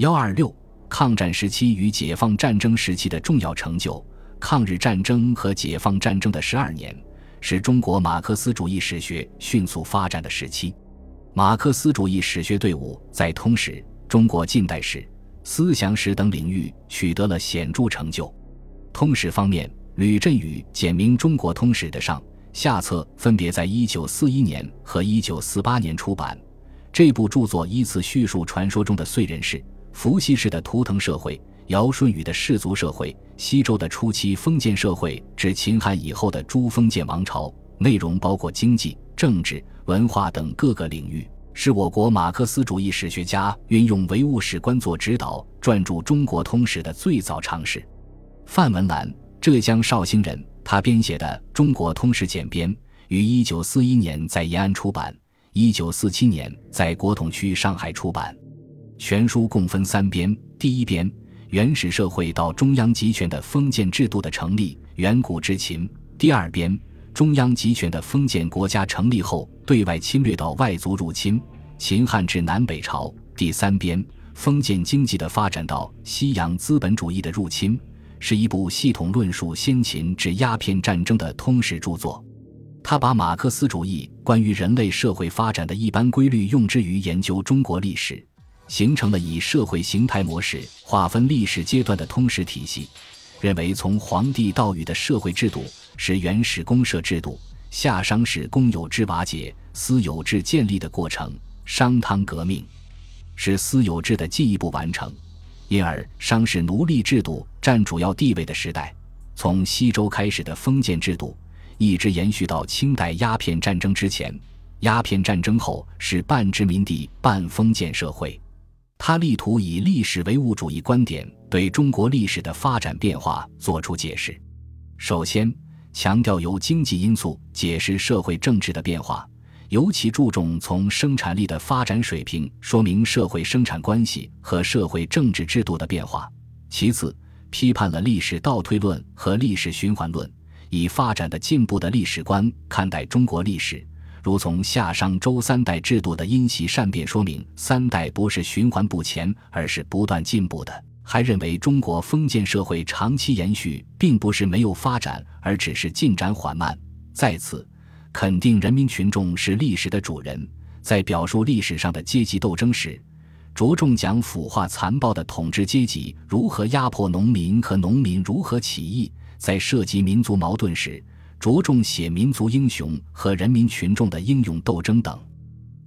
幺二六，抗战时期与解放战争时期的重要成就。抗日战争和解放战争的十二年，是中国马克思主义史学迅速发展的时期。马克思主义史学队伍在通史、中国近代史、思想史等领域取得了显著成就。通史方面，吕振宇《简明中国通史》的上下册分别在一九四一年和一九四八年出版。这部著作依次叙述传说中的燧人氏、伏羲氏的图腾社会、尧舜禹的氏族社会、西周的初期封建社会至秦汉以后的诸封建王朝，内容包括经济、政治、文化等各个领域，是我国马克思主义史学家运用唯物史观做指导撰著中国通史的最早尝试。范文澜，浙江绍兴人，他编写的《中国通史简编》于一九四一年在延安出版。一九四七年在国统区上海出版，全书共分三编。第一编：原始社会到中央集权的封建制度的成立，远古之秦；第二编：中央集权的封建国家成立后对外侵略到外族入侵，秦汉至南北朝；第三编：封建经济的发展到西洋资本主义的入侵，是一部系统论述先秦至鸦片战争的通史著作。他把马克思主义关于人类社会发展的一般规律用之于研究中国历史，形成了以社会形态模式划分历史阶段的通史体系。认为从黄帝到禹的社会制度是原始公社制度，夏商是公有制瓦解、私有制建立的过程，商汤革命是私有制的进一步完成，因而商是奴隶制度占主要地位的时代。从西周开始的封建制度。一直延续到清代鸦片战争之前，鸦片战争后是半殖民地半封建社会。他力图以历史唯物主义观点对中国历史的发展变化作出解释。首先，强调由经济因素解释社会政治的变化，尤其注重从生产力的发展水平说明社会生产关系和社会政治制度的变化。其次，批判了历史倒推论和历史循环论。以发展的进步的历史观看待中国历史，如从夏商周三代制度的因袭善变说明，三代不是循环不前，而是不断进步的；还认为中国封建社会长期延续，并不是没有发展，而只是进展缓慢。再次肯定人民群众是历史的主人，在表述历史上的阶级斗争时，着重讲腐化残暴的统治阶级如何压迫农民和农民如何起义。在涉及民族矛盾时，着重写民族英雄和人民群众的英勇斗争等。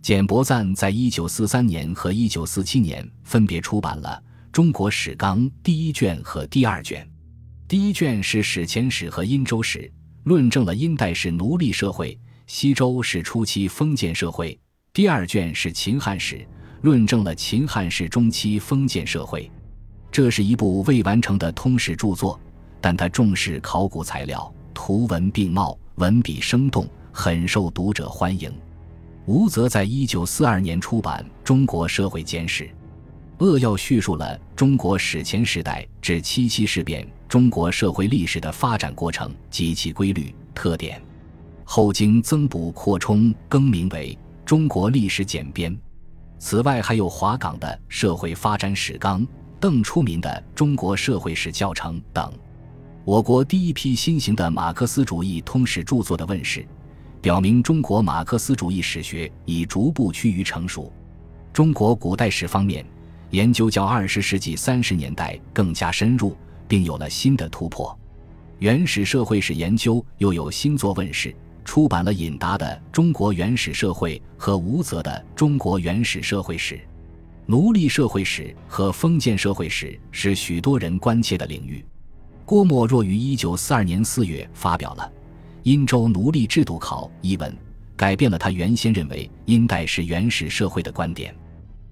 简伯赞在一九四三年和一九四七年分别出版了《中国史纲》第一卷和第二卷。第一卷是史前史和殷周史，论证了殷代是奴隶社会，西周是初期封建社会；第二卷是秦汉史，论证了秦汉是中期封建社会。这是一部未完成的通史著作。但他重视考古材料，图文并茂，文笔生动，很受读者欢迎。吴泽在一九四二年出版《中国社会简史》，扼要叙述了中国史前时代至七七事变中国社会历史的发展过程及其规律特点，后经增补扩充，更名为《中国历史简编》。此外，还有华岗的《社会发展史纲》、邓初民的《中国社会史教程》等。我国第一批新型的马克思主义通史著作的问世，表明中国马克思主义史学已逐步趋于成熟。中国古代史方面，研究较二十世纪三十年代更加深入，并有了新的突破。原始社会史研究又有新作问世，出版了尹达的《中国原始社会》和吴泽的《中国原始社会史》。奴隶社会史和封建社会史是许多人关切的领域。郭沫若于一九四二年四月发表了《殷周奴隶制度考》一文，改变了他原先认为殷代是原始社会的观点。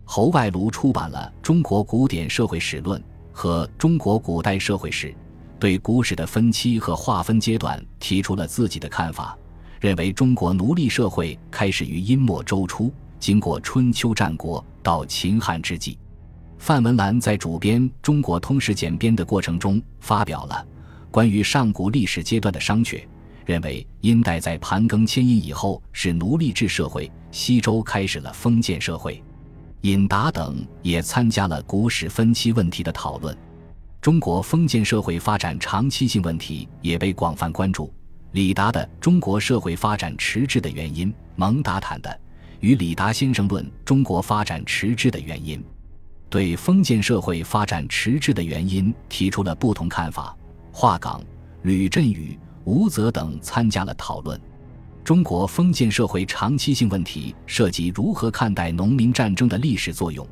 侯外庐出版了《中国古典社会史论》和《中国古代社会史》，对古史的分期和划分阶段提出了自己的看法，认为中国奴隶社会开始于殷末周初，经过春秋战国到秦汉之际。范文澜在主编《中国通史简编》的过程中，发表了关于上古历史阶段的商榷，认为殷代在盘庚迁殷以后是奴隶制社会，西周开始了封建社会。尹达等也参加了古史分期问题的讨论。中国封建社会发展长期性问题也被广泛关注。李达的《中国社会发展迟滞的原因》，蒙达坦的《与李达先生论中国发展迟滞的原因》，对封建社会发展迟滞的原因提出了不同看法。华岗、吕振宇、吴泽等参加了讨论。中国封建社会长期性问题涉及如何看待农民战争的历史作用。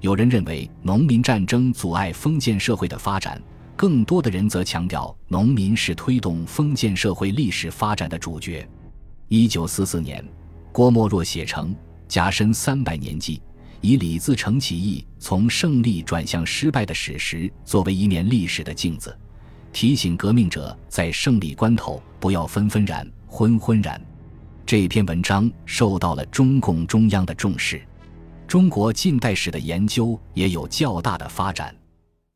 有人认为农民战争阻碍封建社会的发展，更多的人则强调农民是推动封建社会历史发展的主角。一九四四年，郭沫若写成《甲申三百年纪》，以李自成起义从胜利转向失败的史实作为一面历史的镜子，提醒革命者在胜利关头不要纷纷然、昏昏然。这篇文章受到了中共中央的重视。中国近代史的研究也有较大的发展。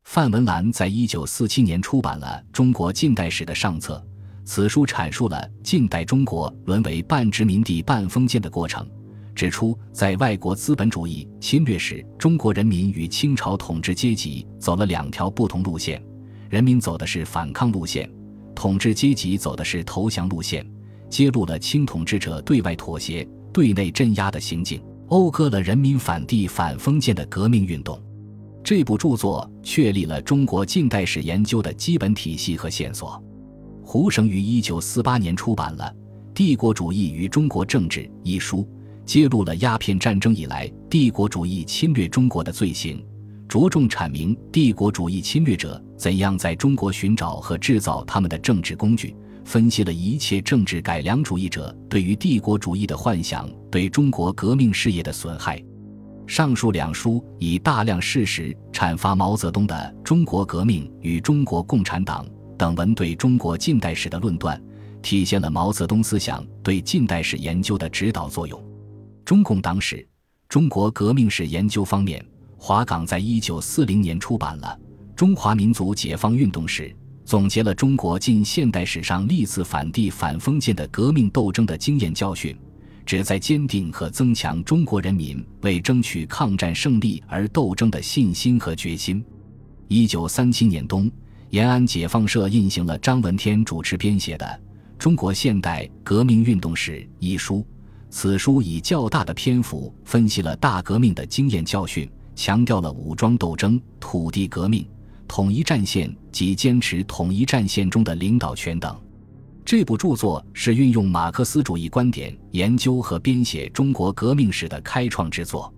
范文澜在一九四七年出版了《中国近代史》的上册，此书阐述了近代中国沦为半殖民地半封建的过程，指出在外国资本主义侵略时，中国人民与清朝统治阶级走了两条不同路线：人民走的是反抗路线，统治阶级走的是投降路线，揭露了清统治者对外妥协、对内镇压的行径。讴歌了人民反帝反封建的革命运动，这部著作确立了中国近代史研究的基本体系和线索。胡绳于一九四八年出版了《帝国主义与中国政治》一书，揭露了鸦片战争以来帝国主义侵略中国的罪行，着重阐明帝国主义侵略者怎样在中国寻找和制造他们的政治工具。分析了一切政治改良主义者对于帝国主义的幻想对中国革命事业的损害。上述两书以大量事实阐发毛泽东的《中国革命与中国共产党》等文对中国近代史的论断，体现了毛泽东思想对近代史研究的指导作用。中共党史、中国革命史研究方面，华岗在一九四零年出版了《中华民族解放运动史》。总结了中国近现代史上历次反帝反封建的革命斗争的经验教训，旨在坚定和增强中国人民为争取抗战胜利而斗争的信心和决心。一九三七年冬，延安解放社印行了张闻天主持编写的《中国现代革命运动史》一书，此书以较大的篇幅分析了大革命的经验教训，强调了武装斗争、土地革命。统一战线及坚持统一战线中的领导权等，这部著作是运用马克思主义观点研究和编写中国革命史的开创之作。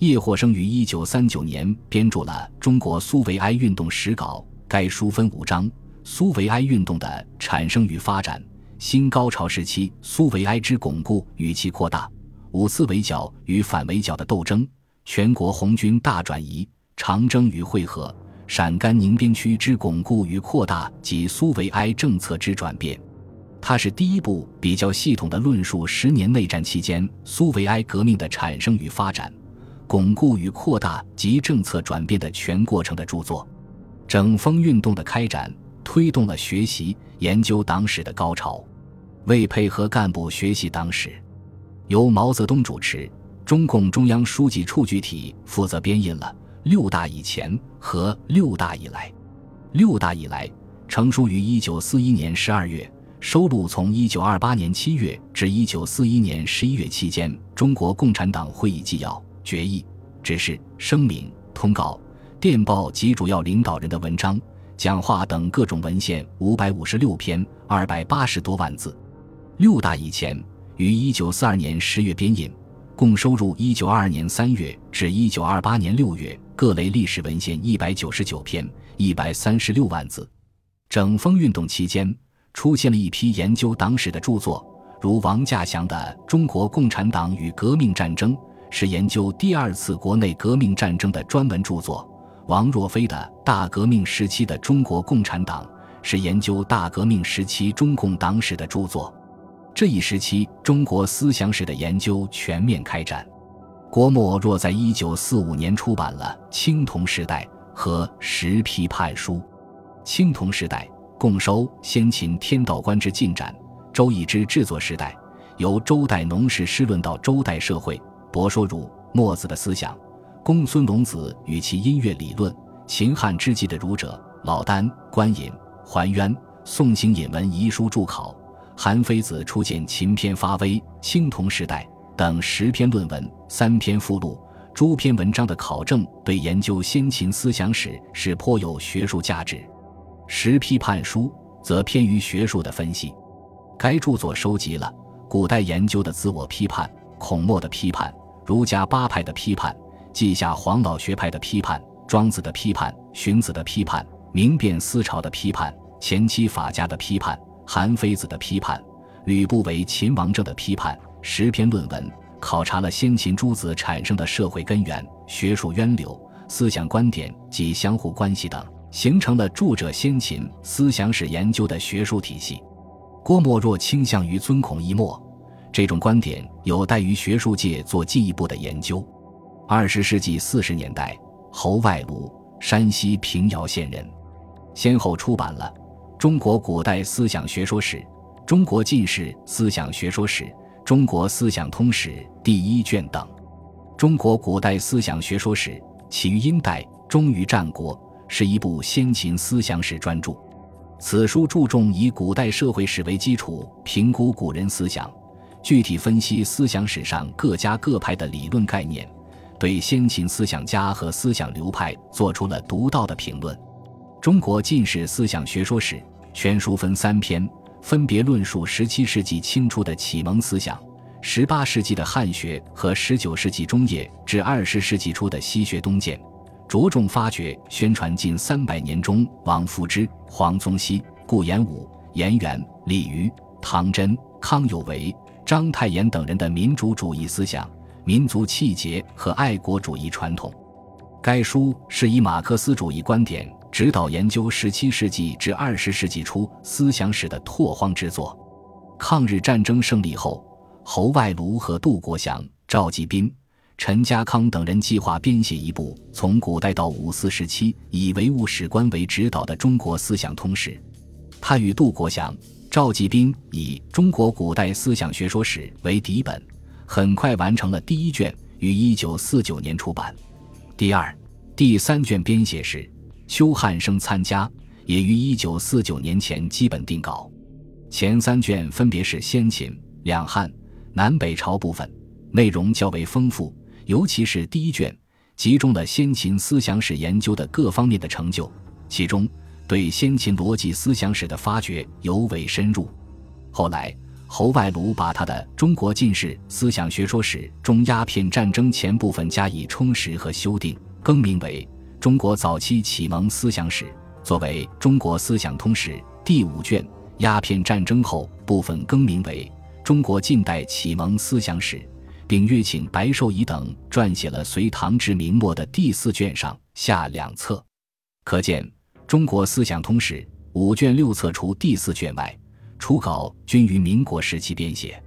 叶霍生于一九三九年编著了《中国苏维埃运动史稿》，该书分五章：苏维埃运动的产生与发展、新高潮时期苏维埃之巩固与其扩大、五次围剿与反围剿的斗争、全国红军大转移、长征与会合。陕甘宁边区之巩固与扩大及苏维埃政策之转变，它是第一部比较系统的论述十年内战期间苏维埃革命的产生与发展、巩固与扩大及政策转变的全过程的著作。整风运动的开展，推动了学习研究党史的高潮。为配合干部学习党史，由毛泽东主持，中共中央书记处具体负责编印了。六大以前和六大以来，六大以来成书于一九四一年十二月，收录从一九二八年七月至一九四一年十一月期间中国共产党会议纪要、决议、指示、声明、通告、电报及主要领导人的文章、讲话等各种文献五百五十六篇，二百八十多万字。六大以前于一九四二年十月编印。共收入一九二二年三月至一九二八年六月各类历史文献一百九十九篇，一百三十六万字。整风运动期间，出现了一批研究党史的著作，如王稼祥的《中国共产党与革命战争》是研究第二次国内革命战争的专门著作；王若飞的《大革命时期的中国共产党》是研究大革命时期中共党史的著作。这一时期，中国思想史的研究全面开展。郭沫若在一九四五年出版了《青铜时代》和《实批判书》。《青铜时代》共收先秦天道观之进展、周易之制作时代、由周代农事诗论到周代社会、博说儒墨子的思想、公孙龙子与其音乐理论，秦汉之际的儒者老聃、关隐、桓渊、宋行引文遗书注考，韩非子初见秦篇发微，青铜时代等十篇论文、三篇附录、诸篇文章的考证，对研究先秦思想史是颇有学术价值。十批判书则偏于学术的分析。该著作收集了古代研究的自我批判、孔墨的批判、儒家八派的批判。记下黄老学派的批判、庄子的批判、荀子的批判、明辨思潮的批判、前期法家的批判、韩非子的批判、吕不韦、秦王政的批判，十篇论文考察了先秦诸子产生的社会根源、学术渊流、思想观点及相互关系等，形成了著者先秦思想史研究的学术体系。郭沫若倾向于尊孔一墨，这种观点有待于学术界做进一步的研究。二十世纪四十年代，侯外庐，山西平遥县人，先后出版了《中国古代思想学说史》《中国近世思想学说史》《中国思想通史》第一卷等。《中国古代思想学说史》起于殷代，终于战国，是一部先秦思想史专著。此书注重以古代社会史为基础，评估古人思想，具体分析思想史上各家各派的理论概念。对先秦思想家和思想流派做出了独到的评论，《中国近世思想学说史》全书分三篇，分别论述17世纪清初的启蒙思想、18世纪的汉学和19世纪中叶至20世纪初的西学东渐，着重发掘宣传近三百年中王夫之、黄宗羲、顾炎武、颜渊、李渔、唐真、康有为、章太炎等人的民主主义思想。民族气节和爱国主义传统，该书是以马克思主义观点指导研究17世纪至20世纪初思想史的拓荒之作。抗日战争胜利后，侯外庐和杜国祥、赵继斌、陈家康等人计划编写一部从古代到五四时期以唯物史观为指导的中国思想通史。他与杜国祥、赵继斌以《中国古代思想学说史》为底本。很快完成了第一卷，于一九四九年出版。第二、第三卷编写时，邱汉生参加，也于一九四九年前基本定稿。前三卷分别是先秦、两汉、南北朝部分，内容较为丰富，尤其是第一卷，集中了先秦思想史研究的各方面的成就，其中对先秦逻辑思想史的发掘尤为深入。后来。侯外庐把他的《中国近世思想学说史》中鸦片战争前部分加以充实和修订，更名为《中国早期启蒙思想史》，作为《中国思想通史》第五卷；鸦片战争后部分更名为《中国近代启蒙思想史》，并约请白寿仪等撰写了隋唐至明末的第四卷上下两册。可见，《中国思想通史》五卷六册除第四卷外。初稿均于民国时期编写，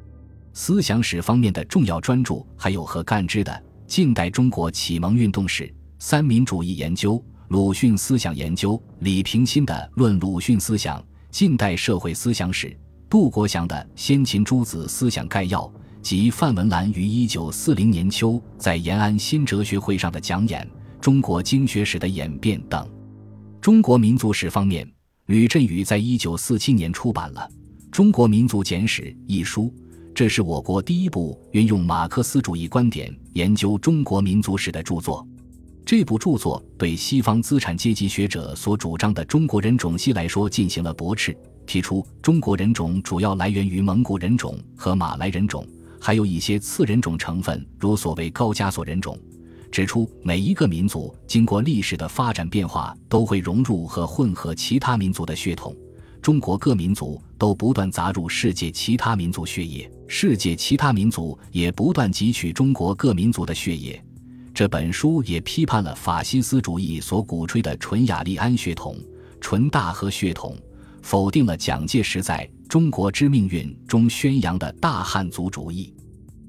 思想史方面的重要专著还有何干之的《近代中国启蒙运动史》、三民主义研究、鲁迅思想研究、李平新的《论鲁迅思想》、近代社会思想史、杜国祥的《先秦诸子思想概要》及范文澜于一九四零年秋在延安新哲学会上的讲演《中国经学史的演变》等。中国民族史方面，吕振宇在一九四七年出版了。《中国民族简史》一书，这是我国第一部运用马克思主义观点研究中国民族史的著作。这部著作对西方资产阶级学者所主张的中国人种系来说进行了驳斥，提出中国人种主要来源于蒙古人种和马来人种，还有一些次人种成分，如所谓高加索人种。指出每一个民族经过历史的发展变化，都会融入和混合其他民族的血统。中国各民族都不断杂入世界其他民族血液，世界其他民族也不断汲取中国各民族的血液。这本书也批判了法西斯主义所鼓吹的纯雅利安血统、纯大和血统，否定了蒋介石在中国之命运中宣扬的大汉族主义。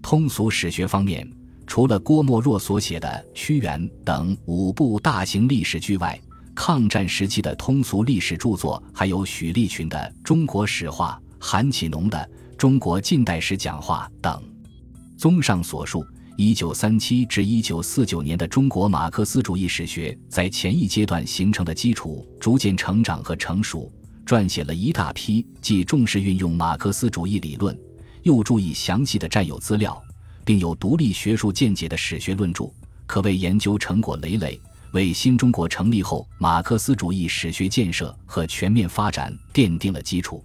通俗史学方面，除了郭沫若所写的《屈原》等五部大型历史剧外，抗战时期的通俗历史著作还有许立群的《中国史话》、韩启农的《中国近代史讲话》等。综上所述，一九三七至一九四九年的中国马克思主义史学在前一阶段形成的基础逐渐成长和成熟，撰写了一大批既重视运用马克思主义理论，又注意详细的占有资料，并有独立学术见解的史学论著，可谓研究成果累累，为新中国成立后马克思主义史学建设和全面发展奠定了基础。